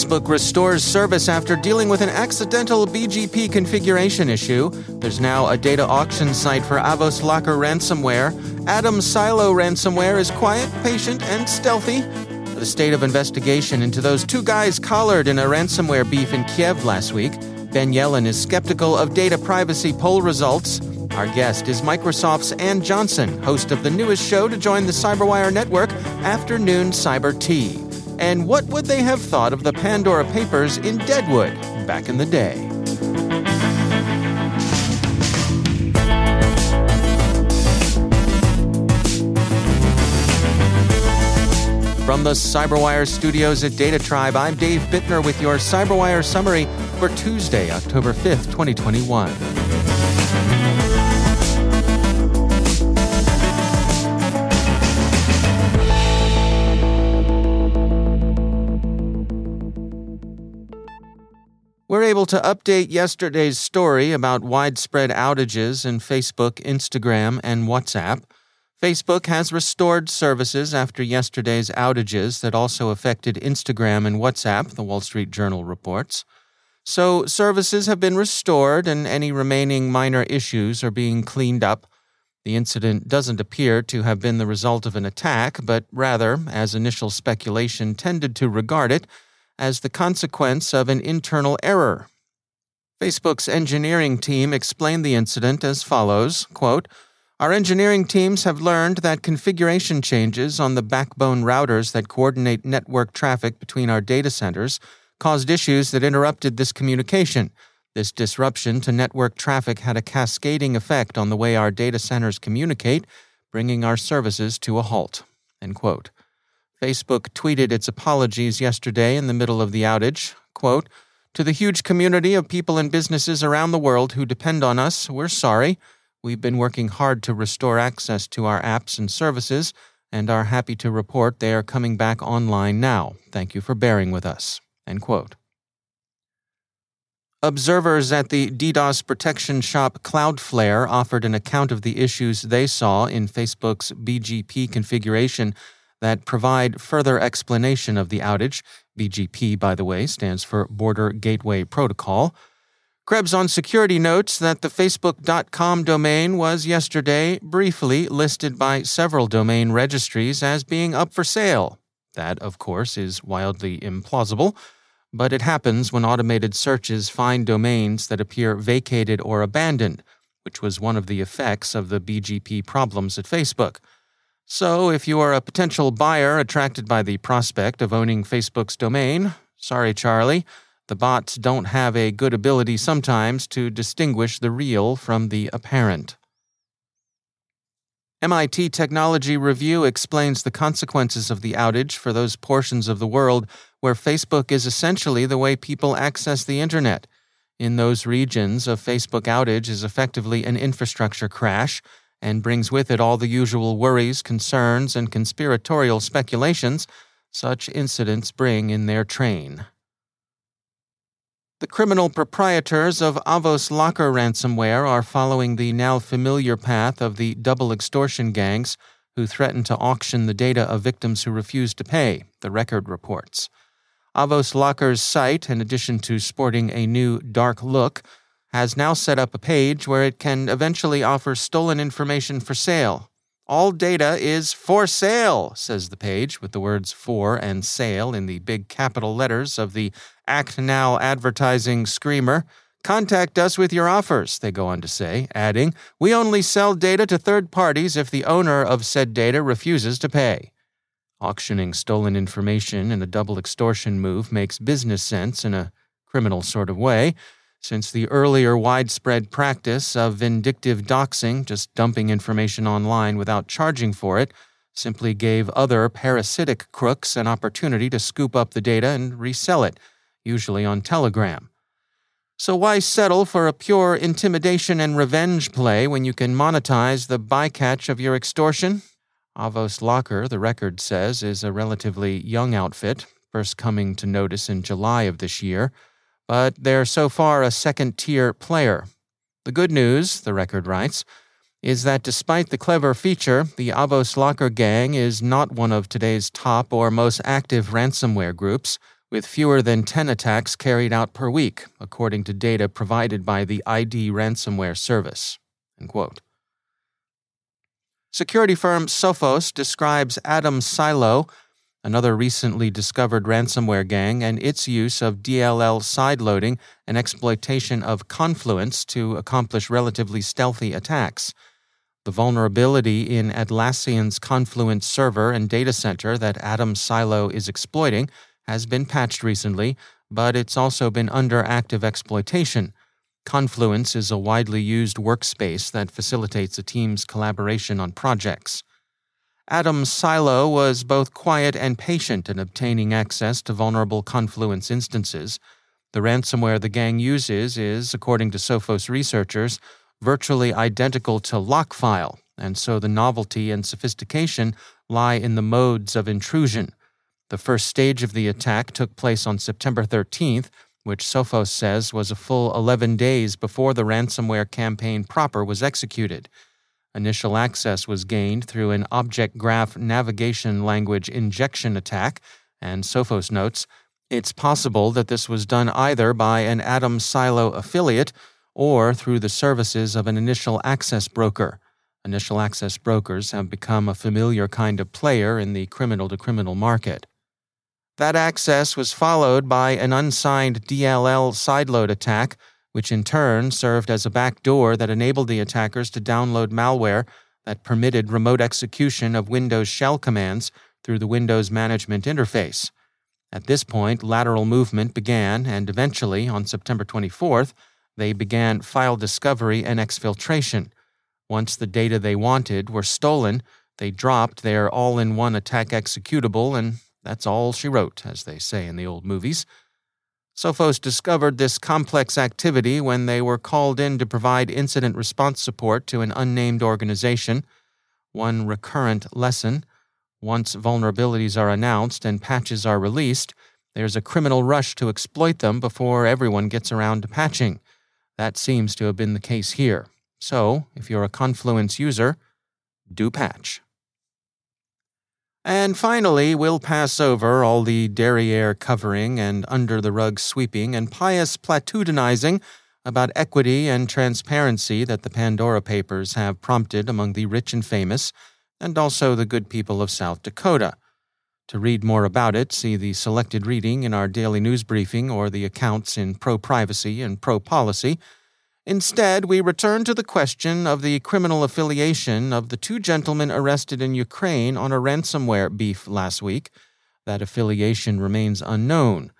Facebook restores service after dealing with an accidental BGP configuration issue. There's now a data auction site for AvosLocker ransomware. Atom Silo ransomware is quiet, patient, and stealthy. The state of investigation into those two guys collared in a ransomware beef in Kiev last week. Ben Yelin is skeptical of data privacy poll results. Our guest is Microsoft's Ann Johnson, host of the newest show to join the Cyberwire network, Afternoon Cyber Tea. And what would they have thought of the Pandora Papers in Deadwood back in the day? From the Cyberwire studios at Data Tribe, I'm Dave Bittner with your Cyberwire summary for Tuesday, October 5th, 2021. Able to update yesterday's story about widespread outages in Facebook, Instagram, and WhatsApp. Facebook has restored services after yesterday's outages that also affected Instagram and WhatsApp, the Wall Street Journal reports. So, services have been restored and any remaining minor issues are being cleaned up. The incident doesn't appear to have been the result of an attack, but rather, as initial speculation tended to regard it, as the consequence of an internal error. Facebook's engineering team explained the incident as follows quote, Our engineering teams have learned that configuration changes on the backbone routers that coordinate network traffic between our data centers caused issues that interrupted this communication. This disruption to network traffic had a cascading effect on the way our data centers communicate, bringing our services to a halt. End quote. Facebook tweeted its apologies yesterday in the middle of the outage. Quote, to the huge community of people and businesses around the world who depend on us, we're sorry. We've been working hard to restore access to our apps and services and are happy to report they are coming back online now. Thank you for bearing with us. End quote. Observers at the DDoS protection shop Cloudflare offered an account of the issues they saw in Facebook's BGP configuration that provide further explanation of the outage. BGP, by the way, stands for Border Gateway Protocol. Krebs on Security notes that the Facebook.com domain was yesterday briefly listed by several domain registries as being up for sale. That, of course, is wildly implausible, but it happens when automated searches find domains that appear vacated or abandoned, which was one of the effects of the BGP problems at Facebook. So, if you are a potential buyer attracted by the prospect of owning Facebook's domain, sorry, Charlie, the bots don't have a good ability sometimes to distinguish the real from the apparent. MIT Technology Review explains the consequences of the outage for those portions of the world where Facebook is essentially the way people access the Internet. In those regions, a Facebook outage is effectively an infrastructure crash and brings with it all the usual worries, concerns, and conspiratorial speculations such incidents bring in their train. The criminal proprietors of AvosLocker ransomware are following the now familiar path of the double extortion gangs who threaten to auction the data of victims who refuse to pay, the record reports. AvosLocker's site, in addition to sporting a new dark look, has now set up a page where it can eventually offer stolen information for sale. All data is for sale, says the page, with the words for and sale in the big capital letters of the Act Now advertising screamer. Contact us with your offers, they go on to say, adding, We only sell data to third parties if the owner of said data refuses to pay. Auctioning stolen information in a double extortion move makes business sense in a criminal sort of way since the earlier widespread practice of vindictive doxing, just dumping information online without charging for it, simply gave other parasitic crooks an opportunity to scoop up the data and resell it, usually on Telegram. So why settle for a pure intimidation and revenge play when you can monetize the bycatch of your extortion? AvosLocker, the record says, is a relatively young outfit, first coming to notice in July of this year but they're so far a second tier player. The good news, the record writes, is that despite the clever feature, the AvosLocker gang is not one of today's top or most active ransomware groups, with fewer than 10 attacks carried out per week, according to data provided by the ID ransomware service. Security firm Sophos describes Atom Silo another recently discovered ransomware gang, and its use of DLL sideloading and exploitation of Confluence to accomplish relatively stealthy attacks. The vulnerability in Atlassian's Confluence server and data center that Atom Silo is exploiting has been patched recently, but it's also been under active exploitation. Confluence is a widely used workspace that facilitates a team's collaboration on projects. Atom Silo was both quiet and patient in obtaining access to vulnerable Confluence instances. The ransomware the gang uses is, according to Sophos researchers, virtually identical to Lockfile, and so the novelty and sophistication lie in the modes of intrusion. The first stage of the attack took place on September 13th, which Sophos says was a full 11 days before the ransomware campaign proper was executed. Initial access was gained through an object graph navigation language injection attack, and Sophos notes it's possible that this was done either by an Atom Silo affiliate or through the services of an initial access broker. Initial access brokers have become a familiar kind of player in the criminal to criminal market. That access was followed by an unsigned DLL sideload attack which in turn served as a backdoor that enabled the attackers to download malware that permitted remote execution of Windows shell commands through the Windows Management Interface. At this point, lateral movement began, and eventually, on September 24th, they began file discovery and exfiltration. Once the data they wanted were stolen, they dropped their all in one attack executable, and that's all she wrote, as they say in the old movies. Sophos discovered this complex activity when they were called in to provide incident response support to an unnamed organization. One recurrent lesson once vulnerabilities are announced and patches are released, there's a criminal rush to exploit them before everyone gets around to patching. That seems to have been the case here. So, if you're a Confluence user, do patch. And finally, we'll pass over all the derriere covering and under the rug sweeping and pious platitudinizing about equity and transparency that the Pandora Papers have prompted among the rich and famous, and also the good people of South Dakota. To read more about it, see the selected reading in our daily news briefing or the accounts in Pro Privacy and Pro Policy Instead, we return to the question of the criminal affiliation of the two gentlemen arrested in Ukraine on a ransomware beef last week. That affiliation remains unknown.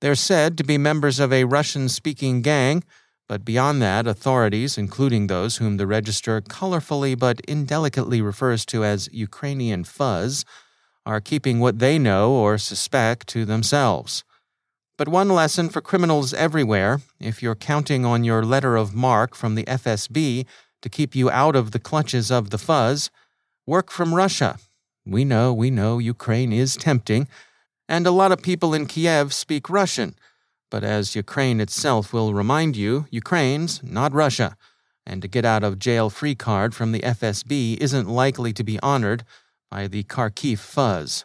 They're said to be members of a Russian speaking gang, but beyond that, authorities, including those whom the register colorfully but indelicately refers to as Ukrainian fuzz, are keeping what they know or suspect to themselves. But one lesson for criminals everywhere if you're counting on your letter of marque from the FSB to keep you out of the clutches of the fuzz, work from Russia. We know, we know Ukraine is tempting, and a lot of people in Kiev speak Russian. But as Ukraine itself will remind you, Ukraine's not Russia, and to get out of jail free card from the FSB isn't likely to be honored by the Kharkiv fuzz.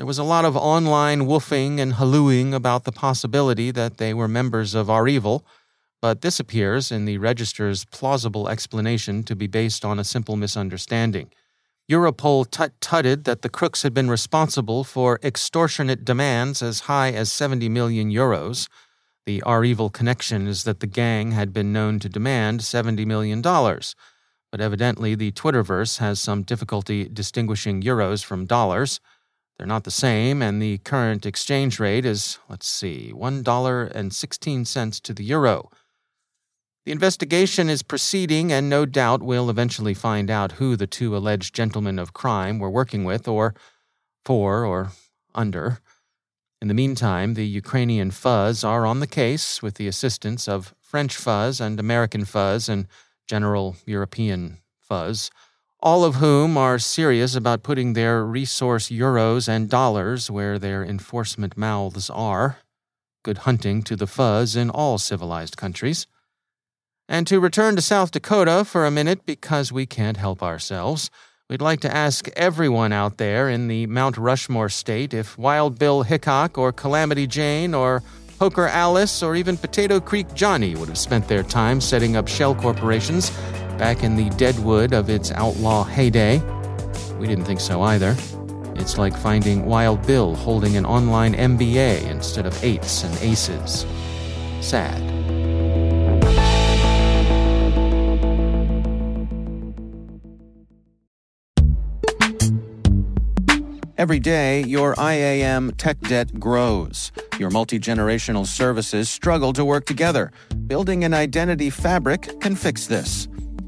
There was a lot of online woofing and hallooing about the possibility that they were members of REvil, but this appears in the register's plausible explanation to be based on a simple misunderstanding. Europol tut tutted that the crooks had been responsible for extortionate demands as high as 70 million euros. The REvil connection is that the gang had been known to demand $70 million. But evidently, the Twitterverse has some difficulty distinguishing euros from dollars. They're not the same, and the current exchange rate is, let's see, $1.16 to the euro. The investigation is proceeding, and no doubt we'll eventually find out who the two alleged gentlemen of crime were working with, or for, or under. In the meantime, the Ukrainian fuzz are on the case with the assistance of French fuzz and American fuzz and general European fuzz, all of whom are serious about putting their resource euros and dollars where their enforcement mouths are. Good hunting to the fuzz in all civilized countries and to return to South Dakota for a minute because we can't help ourselves. We'd like to ask everyone out there in the Mount Rushmore state if Wild Bill Hickok or Calamity Jane or Poker Alice or even Potato Creek Johnny would have spent their time setting up shell corporations back in the deadwood of its outlaw heyday. We didn't think so either. It's like finding Wild Bill holding an online MBA instead of eights and aces. Sad. Every day, your IAM tech debt grows. Your multi generational services struggle to work together. Building an identity fabric can fix this.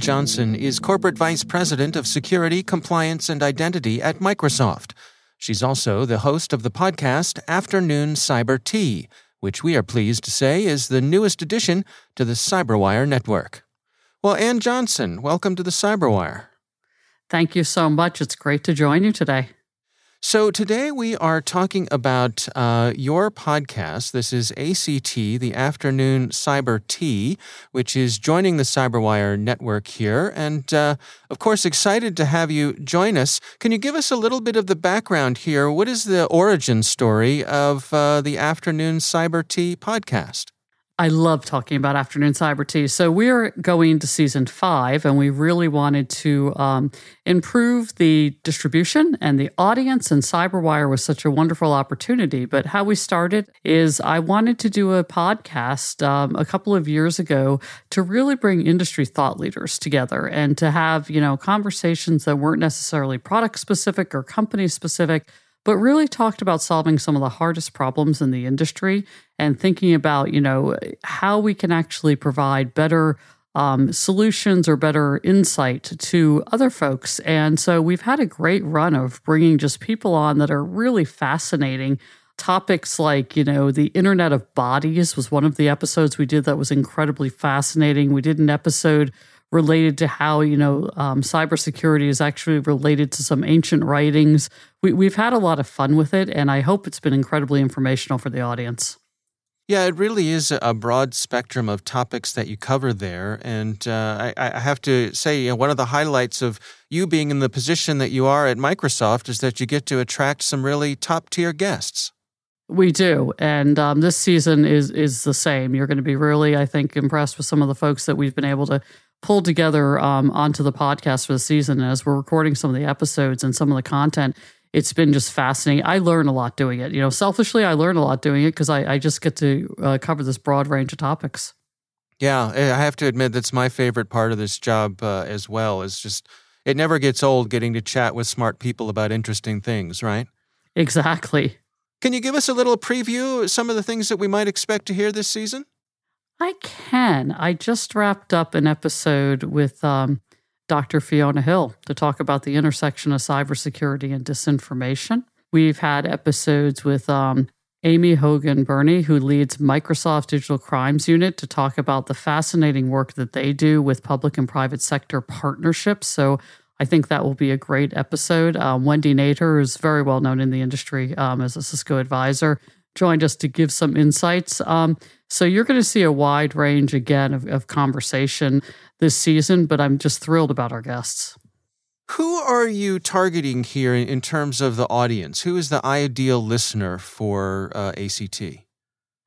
Johnson is Corporate Vice President of Security, Compliance, and Identity at Microsoft. She's also the host of the podcast Afternoon Cyber Tea, which we are pleased to say is the newest addition to the Cyberwire network. Well, Ann Johnson, welcome to the Cyberwire. Thank you so much. It's great to join you today. So, today we are talking about uh, your podcast. This is ACT, the Afternoon Cyber Tea, which is joining the Cyberwire network here. And, uh, of course, excited to have you join us. Can you give us a little bit of the background here? What is the origin story of uh, the Afternoon Cyber Tea podcast? I love talking about afternoon cyber tea. So we're going to season five, and we really wanted to um, improve the distribution and the audience. And CyberWire was such a wonderful opportunity. But how we started is I wanted to do a podcast um, a couple of years ago to really bring industry thought leaders together and to have you know conversations that weren't necessarily product specific or company specific but really talked about solving some of the hardest problems in the industry and thinking about, you know, how we can actually provide better um, solutions or better insight to other folks. And so we've had a great run of bringing just people on that are really fascinating. Topics like, you know, the Internet of Bodies was one of the episodes we did that was incredibly fascinating. We did an episode related to how you know um, cybersecurity is actually related to some ancient writings. We, we've had a lot of fun with it, and I hope it's been incredibly informational for the audience. Yeah, it really is a broad spectrum of topics that you cover there. And uh, I, I, have to say, you know, one of the highlights of you being in the position that you are at Microsoft is that you get to attract some really top tier guests. We do, and um, this season is is the same. You're going to be really, I think, impressed with some of the folks that we've been able to pulled together um, onto the podcast for the season. And as we're recording some of the episodes and some of the content, it's been just fascinating. I learn a lot doing it. You know, selfishly, I learn a lot doing it because I, I, just get to uh, cover this broad range of topics. Yeah, I have to admit that's my favorite part of this job uh, as well. Is just it never gets old getting to chat with smart people about interesting things, right? Exactly. Can you give us a little preview some of the things that we might expect to hear this season? I can. I just wrapped up an episode with um, Dr. Fiona Hill to talk about the intersection of cybersecurity and disinformation. We've had episodes with um, Amy Hogan Burney, who leads Microsoft Digital Crimes Unit, to talk about the fascinating work that they do with public and private sector partnerships. So I think that will be a great episode. Um, Wendy Nather is very well known in the industry um, as a Cisco advisor, joined us to give some insights. Um, so you're going to see a wide range again of, of conversation this season, but I'm just thrilled about our guests. Who are you targeting here in terms of the audience? Who is the ideal listener for uh, ACT?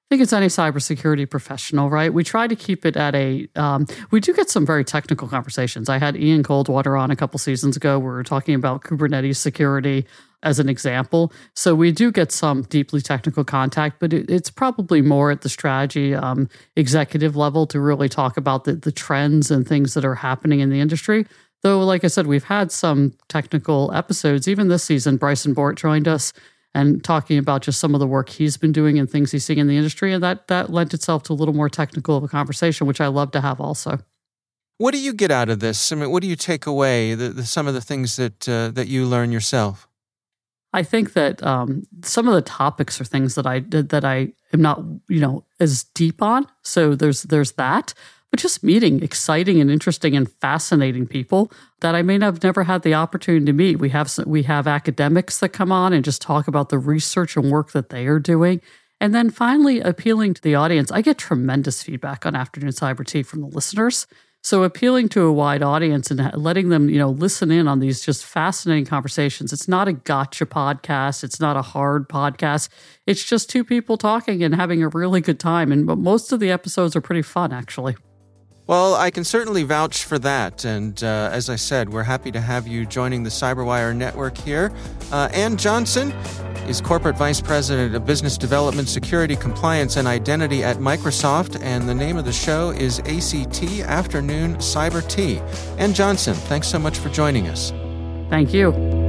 I think it's any cybersecurity professional, right? We try to keep it at a. Um, we do get some very technical conversations. I had Ian Coldwater on a couple seasons ago. We were talking about Kubernetes security as an example. So we do get some deeply technical contact, but it, it's probably more at the strategy um, executive level to really talk about the, the trends and things that are happening in the industry. Though, like I said, we've had some technical episodes. Even this season, Bryson Bort joined us and talking about just some of the work he's been doing and things he's seeing in the industry. And that that lent itself to a little more technical of a conversation, which I love to have also. What do you get out of this? I mean, what do you take away? The, the, some of the things that uh, that you learn yourself. I think that um, some of the topics are things that I did that I am not, you know, as deep on. So there's there's that, but just meeting exciting and interesting and fascinating people that I may have never had the opportunity to meet. We have we have academics that come on and just talk about the research and work that they are doing. And then finally, appealing to the audience. I get tremendous feedback on Afternoon Cyber Tea from the listeners. So appealing to a wide audience and letting them, you know, listen in on these just fascinating conversations. It's not a gotcha podcast. It's not a hard podcast. It's just two people talking and having a really good time. And most of the episodes are pretty fun, actually. Well, I can certainly vouch for that. And uh, as I said, we're happy to have you joining the Cyberwire network here. Uh, Ann Johnson is Corporate Vice President of Business Development, Security, Compliance, and Identity at Microsoft. And the name of the show is ACT Afternoon Cyber Tea. Ann Johnson, thanks so much for joining us. Thank you.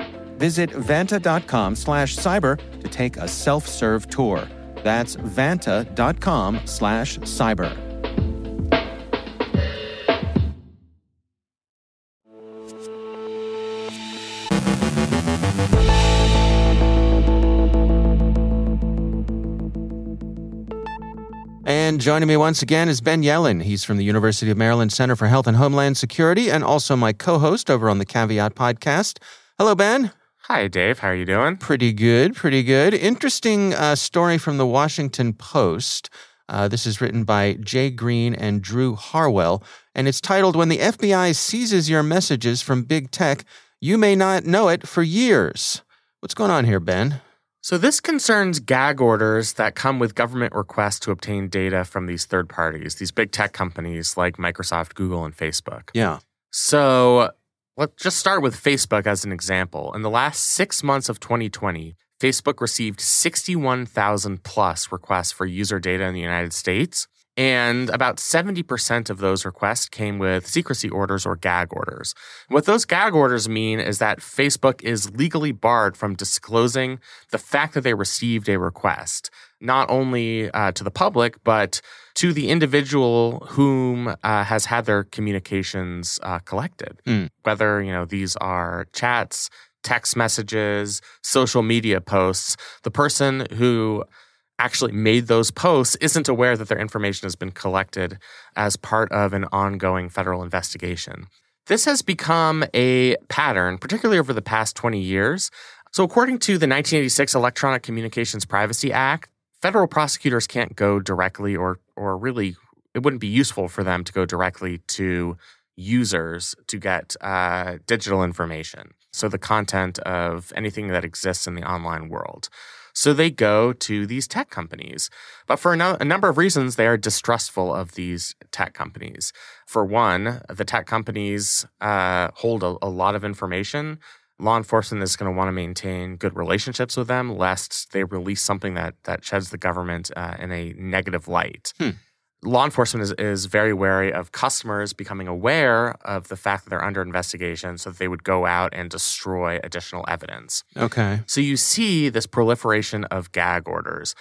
Visit vanta.com slash cyber to take a self-serve tour. That's vanta.com slash cyber. And joining me once again is Ben Yelin. He's from the University of Maryland Center for Health and Homeland Security and also my co host over on the Caveat podcast. Hello, Ben. Hi, Dave. How are you doing? Pretty good, pretty good. Interesting uh, story from the Washington Post. Uh, this is written by Jay Greene and Drew Harwell, and it's titled When the FBI Seizes Your Messages from Big Tech, You May Not Know It for Years. What's going on here, Ben? So, this concerns gag orders that come with government requests to obtain data from these third parties, these big tech companies like Microsoft, Google, and Facebook. Yeah. So, let's just start with Facebook as an example. In the last six months of 2020, Facebook received 61,000 plus requests for user data in the United States. And about 70% of those requests came with secrecy orders or gag orders. What those gag orders mean is that Facebook is legally barred from disclosing the fact that they received a request, not only uh, to the public, but to the individual whom uh, has had their communications uh, collected. Mm. Whether, you know, these are chats, text messages, social media posts, the person who actually made those posts isn't aware that their information has been collected as part of an ongoing federal investigation. This has become a pattern, particularly over the past 20 years. So, according to the 1986 Electronic Communications Privacy Act, federal prosecutors can't go directly or or really it wouldn't be useful for them to go directly to users to get uh, digital information. So, the content of anything that exists in the online world. So, they go to these tech companies. But for a, no- a number of reasons, they are distrustful of these tech companies. For one, the tech companies uh, hold a, a lot of information law enforcement is going to want to maintain good relationships with them lest they release something that that sheds the government uh, in a negative light Hmm. Law enforcement is, is very wary of customers becoming aware of the fact that they're under investigation so that they would go out and destroy additional evidence Okay. so you see this proliferation of gag orders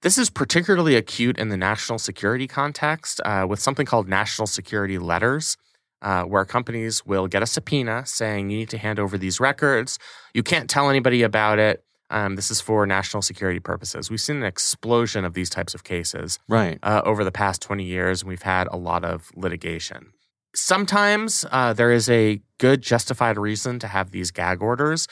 this is particularly acute in the national security context uh, with something called national security letters uh, where companies will get a subpoena saying you need to hand over these records. You can't tell anybody about it. Um, this is for national security purposes. We've seen an explosion of these types of cases Right. uh, over the past 20 years, and we've had a lot of litigation. Sometimes uh, there is a good justified reason to have these gag orders.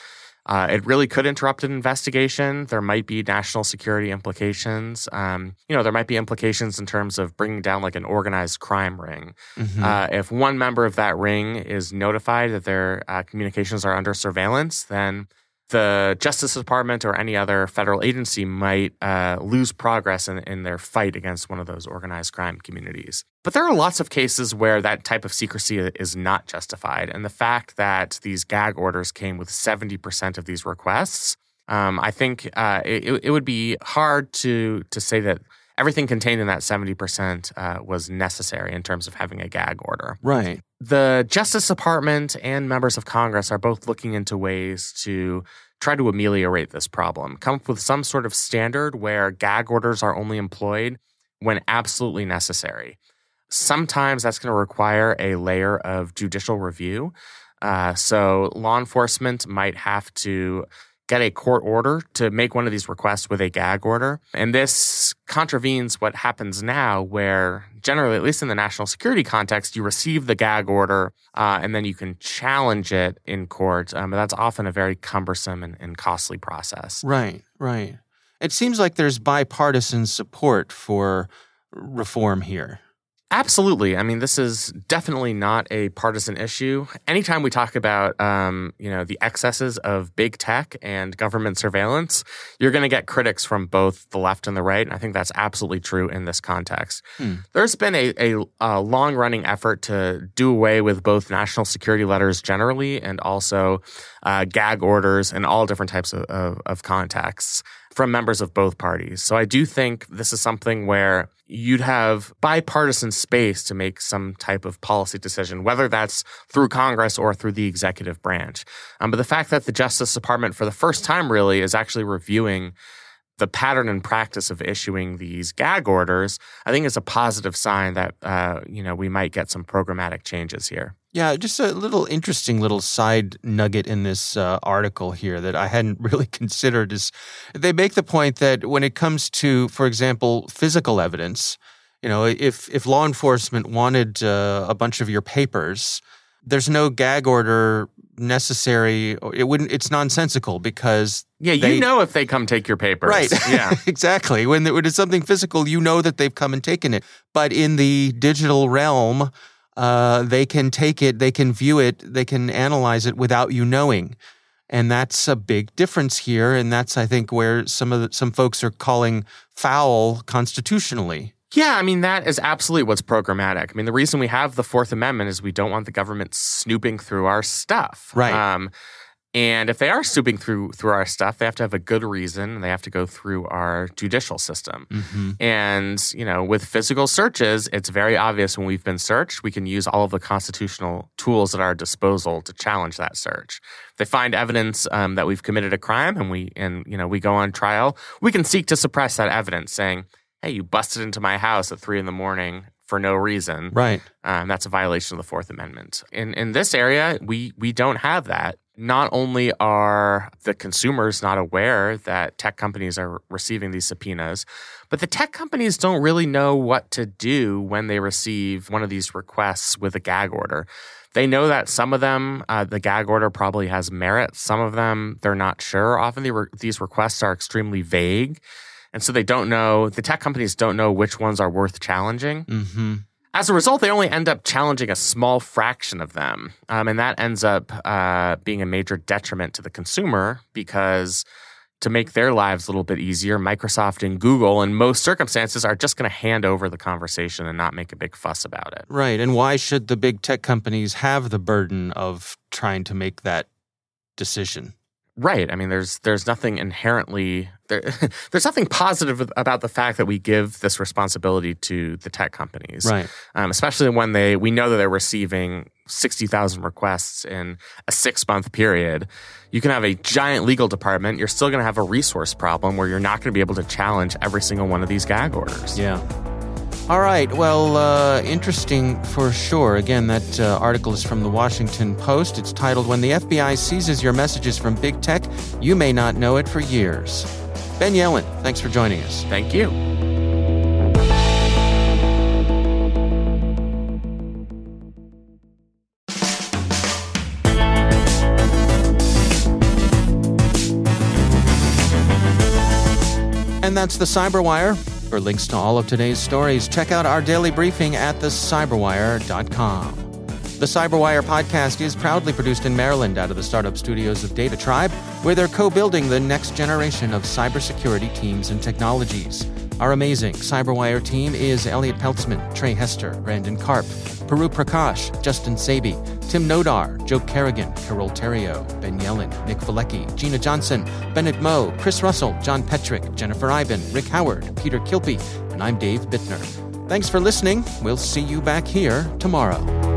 Uh, it really could interrupt an investigation. There might be national security implications. Um, you know, there might be implications in terms of bringing down like an organized crime ring. Mhm. Uh, if one member of that ring is notified that their uh, communications are under surveillance, then the Justice Department or any other federal agency might uh, lose progress in, in their fight against one of those organized crime communities. But there are lots of cases where that type of secrecy is not justified. And the fact that these gag orders came with 70% of these requests, um, I think uh, it, it would be hard to, to say that everything contained in that 70% uh, was necessary in terms of having a gag order. right. The Justice Department and members of Congress are both looking into ways to try to ameliorate this problem, come up with some sort of standard where gag orders are only employed when absolutely necessary. Sometimes that's going to require a layer of judicial review. Uh, so law enforcement might have to get a court order to make one of these requests with a gag order. And this contravenes what happens now, where generally, at least in the national security context, you receive the gag order uh, and then you can challenge it in court. Um, but that's often a very cumbersome and, and costly process. Right. Right. It seems like there's bipartisan support for reform here. Absolutely. I mean, this is definitely not a partisan issue. Anytime we talk about, um, you know, the excesses of big tech and government surveillance, you're going to get critics from both the left and the right. And I think that's absolutely true in this context. Hmm. There's been a, a, a long running effort to do away with both national security letters generally and also uh, gag orders and all different types of, of, of contexts from members of both parties. So I do think this is something where you'd have bipartisan space to make some type of policy decision, whether that's through Congress or through the executive branch. Um, but the fact that the Justice Department, for the first time, really is actually reviewing the pattern and practice of issuing these gag orders, I think is a positive sign that uh, you know we might get some programmatic changes here. Yeah, just a little interesting little side nugget in this uh, article here that I hadn't really considered is they make the point that when it comes to, for example, physical evidence, you know, if if law enforcement wanted uh, a bunch of your papers, there's no gag order necessary. It wouldn't. It's nonsensical because Yeah, you They- know if they come take your papers. Right. Yeah. exactly. When, when it's something physical, you know that they've come and taken it. But in the digital realm, uh, they can take it, they can view it, they can analyze it without you knowing. And that's a big difference here. And that's, I think, where some of the, some folks are calling foul constitutionally. Yeah, I mean, that is absolutely what's programmatic. I mean, the reason we have the Fourth Amendment is we don't want the government snooping through our stuff. Right. Um, and if they are snooping through through our stuff, they have to have a good reason. and They have to go through our judicial system. Mm-hmm. And, you know, with physical searches, it's very obvious when we've been searched, we can use all of the constitutional tools at our disposal to challenge that search. If they find evidence um, that we've committed a crime and we and you know we go on trial, we can seek to suppress that evidence, saying, "Hey, you busted into my house at three in the morning for no reason." Right. Um, that's a violation of the Fourth Amendment. In in this area, we we don't have that. Not only are the consumers not aware that tech companies are receiving these subpoenas, but the tech companies don't really know what to do when they receive one of these requests with a gag order. They know that some of them, uh, the gag order probably has merit. Some of them, they're not sure. Often the re- these requests are extremely vague. And so they don't know, the tech companies don't know which ones are worth challenging. Mm-hmm. As a result, they only end up challenging a small fraction of them. Um, and that ends up uh, being a major detriment to the consumer because to make their lives a little bit easier, Microsoft and Google, in most circumstances, are just going to hand over the conversation and not make a big fuss about it. Right. And why should the big tech companies have the burden of trying to make that decision? Right. I mean, there's there's nothing inherently there, there's nothing positive about the fact that we give this responsibility to the tech companies. Right. um, especially when they we know that they're receiving 60,000 requests in a six month period. You can have a giant legal department. You're still going to have a resource problem where you're not going to be able to challenge every single one of these gag orders. Yeah. All right. Well, uh, interesting for sure. Again, that uh, article is from the Washington Post. It's titled When the FBI Seizes Your Messages from Big Tech, You May Not Know It for Years. Ben Yelin, thanks for joining us. Thank you. And that's the Cyberwire. For links to all of today's stories, check out our daily briefing at thecyberwire.com. The Cyberwire podcast is proudly produced in Maryland out of the startup studios of Data Tribe, where they're co building the next generation of cybersecurity teams and technologies. Our amazing Cyberwire team is Elliot Peltzman, Tre Hester, Brandon Karpf, Puru Prakash, Justin Sabie, Tim Nodar, Joe Carrigan, Carole Theriault, Ben Yelin, Nick Veliky, Gina Johnson, Bennett Moe, Chris Russell, John Petrik, Jennifer Eiben, Rick Howard, Peter Kilpe, and I'm Dave Bittner. Thanks for listening. We'll see you back here tomorrow.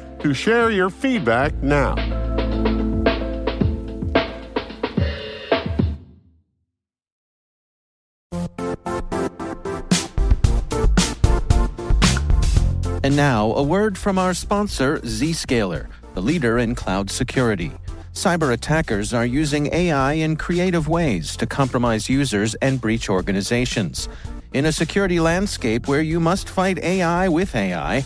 to share your feedback now. And now, a word from our sponsor, Zscaler, the leader in cloud security. Cyber attackers are using AI in creative ways to compromise users and breach organizations. In a security landscape where you must fight AI with AI,